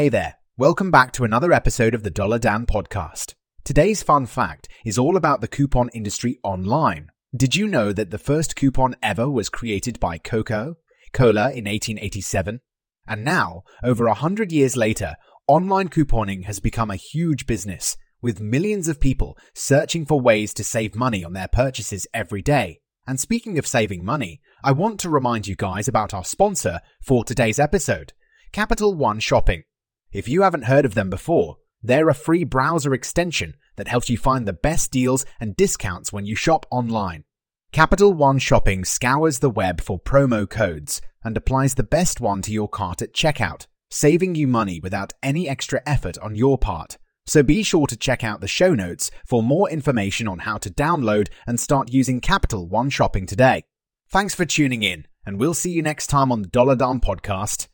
Hey there, welcome back to another episode of the Dollar Dan podcast. Today's fun fact is all about the coupon industry online. Did you know that the first coupon ever was created by Coco Cola in 1887? And now, over a hundred years later, online couponing has become a huge business, with millions of people searching for ways to save money on their purchases every day. And speaking of saving money, I want to remind you guys about our sponsor for today's episode, Capital One Shopping. If you haven't heard of them before, they're a free browser extension that helps you find the best deals and discounts when you shop online. Capital One Shopping scours the web for promo codes and applies the best one to your cart at checkout, saving you money without any extra effort on your part. So be sure to check out the show notes for more information on how to download and start using Capital One Shopping today. Thanks for tuning in, and we'll see you next time on the Dollar Dan podcast.